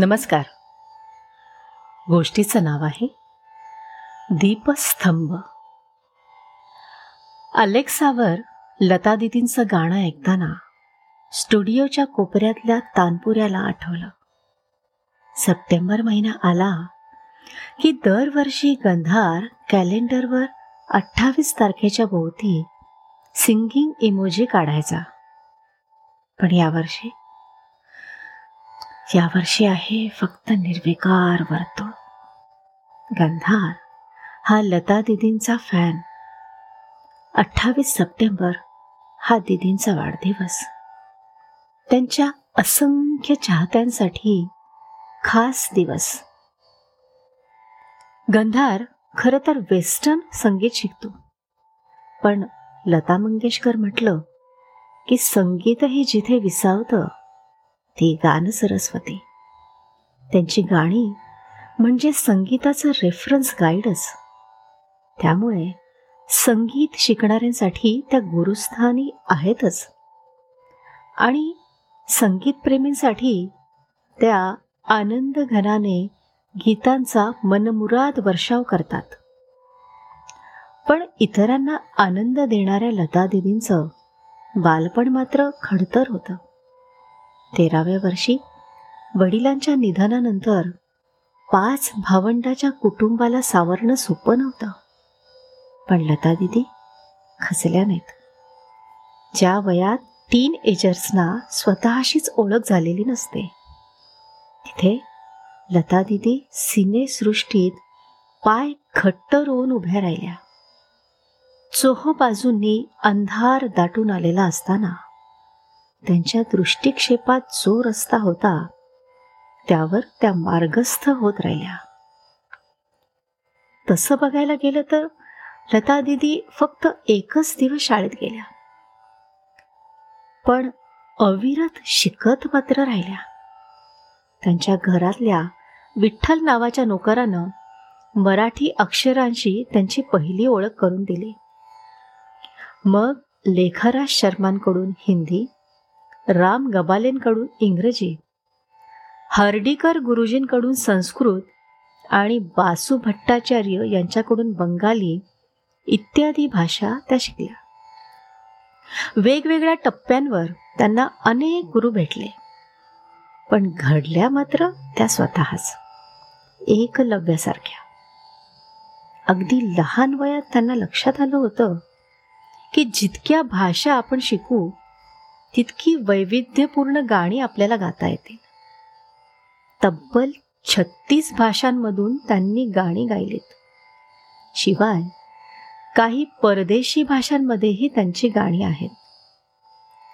नमस्कार. गोष्टीचं नाव आहे दीपस्तंभ. अलेक्सावर लता दिदींचं गाणं ऐकताना स्टुडिओच्या कोपऱ्यातल्या तानपुऱ्याला आठवलं. सप्टेंबर महिना आला की दरवर्षी गंधार कॅलेंडरवर अठ्ठावीस तारखेच्या भोवती सिंगिंग इमोजी काढायचा. पण यावर्षी यावर्षी आहे फक्त निर्विकार वर्तुळ. गंधार हा लता दिदींचा फॅन अठ्ठावीस सप्टेंबर हा दिदींचा वाढदिवस. त्यांच्या असंख्य चाहत्यांसाठी खास दिवस. गंधार खरं तर वेस्टर्न संगीत शिकतो. पण लता मंगेशकर म्हटलं की संगीतही जिथे विसावतं ती गान सरस्वती त्यांची गाणी म्हणजे संगीताचं रेफरन्स गाईडच त्यामुळे संगीत शिकणाऱ्यांसाठी त्या गुरुस्थानी आहेतच. आणि संगीतप्रेमींसाठी त्या आनंद घनाने गीतांचा मनमुराद वर्षाव करतात. पण इतरांना आनंद देणाऱ्या लता दिदींचं बालपण मात्र खडतर होतं. तेराव्या वर्षी वडिलांच्या निधनानंतर पाच भावंडाच्या कुटुंबाला सावरणं सोपं नव्हतं. पण लता दिदी खचल्या नाहीत. ज्या वयात तीन एजर्सना स्वतःशीच ओळख झालेली नसते तिथे लता दिदी सिनेसृष्टीत पाय घट्ट रोवून उभ्या राहिल्या. चोह बाजूंनी अंधार दाटून आलेला असताना त्यांच्या दृष्टिक्षेपात जो रस्ता होता त्यावर त्या मार्गस्थ होत राहिल्या. तसं बघायला गेलं तर लता दिदी फक्त एकच दिवस शाळेत गेल्या. पण अविरत शिकत मात्र राहिल्या. त्यांच्या घरातल्या विठ्ठल नावाच्या नोकरानं मराठी अक्षरांशी त्यांची पहिली ओळख करून दिली. मग लेखराज शर्मांकडून हिंदी राम गबालेंकडून इंग्रजी हर्डीकर गुरुजींकडून संस्कृत आणि बासू भट्टाचार्य यांच्याकडून बंगाली इत्यादी भाषा त्या शिकल्या. वेगवेगळ्या टप्प्यांवर त्यांना अनेक गुरु भेटले पण घडल्या मात्र त्या स्वतःच एकलव्यासारख्या. अगदी लहान वयात त्यांना लक्षात आलं होतं की जितक्या भाषा आपण शिकू तितकी वैविध्यपूर्ण गाणी आपल्याला गाता येतील. तब्बल छत्तीस भाषांमधून त्यांनी गाणी गायलीत. शिवाय काही परदेशी भाषांमध्येही त्यांची गाणी आहेत.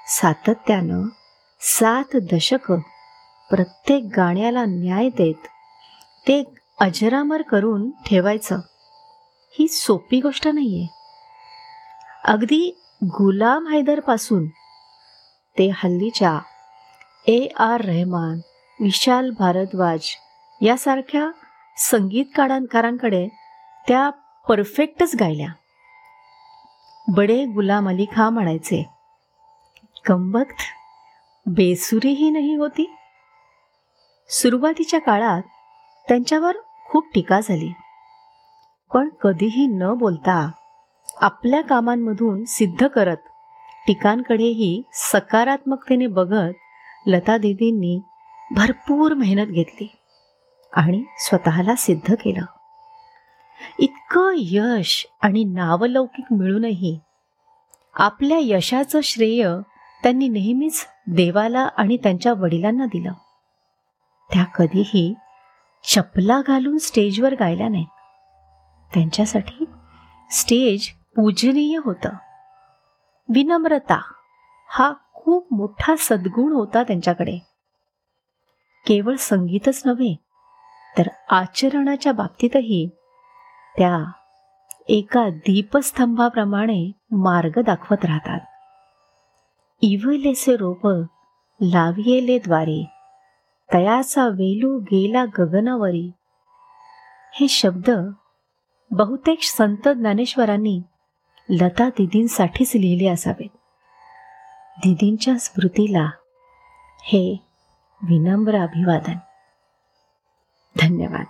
सातत्यानं सात दशकं प्रत्येक गाण्याला न्याय देत ते अजरामर करून ठेवायचं ही सोपी गोष्ट नाहीये. अगदी गुलाम हैदरपासून ते हल्लीच्या ए आर रहमान विशाल भारद्वाज यासारख्या संगीतकारांकडे त्या परफेक्टच गायल्या. बडे गुलाम अली खा म्हणायचे कंबक्त बेसुरीही नाही होती. सुरुवातीच्या काळात त्यांच्यावर खूप टीका झाली. पण कधीही न बोलता आपल्या कामांमधून सिद्ध करत टीकांकडेही सकारात्मकतेने बघत लता दिदींनी भरपूर मेहनत घेतली आणि स्वतःला सिद्ध केलं. इतकं यश आणि नावलौकिक मिळूनही आपल्या यशाचं श्रेय त्यांनी नेहमीच देवाला आणि त्यांच्या वडिलांना दिलं. त्या कधीही चपला घालून स्टेजवर गायल्या नाहीत. त्यांच्यासाठी स्टेज पूजनीय होतं. विनम्रता हा खूप मोठा सद्गुण होता त्यांच्याकडे. केवळ संगीतच नव्हे तर आचरणाच्या बाबतीतही त्या एका दीपस्तंभाप्रमाणे मार्ग दाखवत राहतात. इवलेसे रोप लावियेले द्वारे तयाचा वेलू गेला गगनावरी. हे शब्द बहुतेक संत ज्ञानेश्वरांनी लता दिदींसाठीच लिहिले असावेत. दिदींच्या स्मृतीला हे विनम्र अभिवादन. धन्यवाद.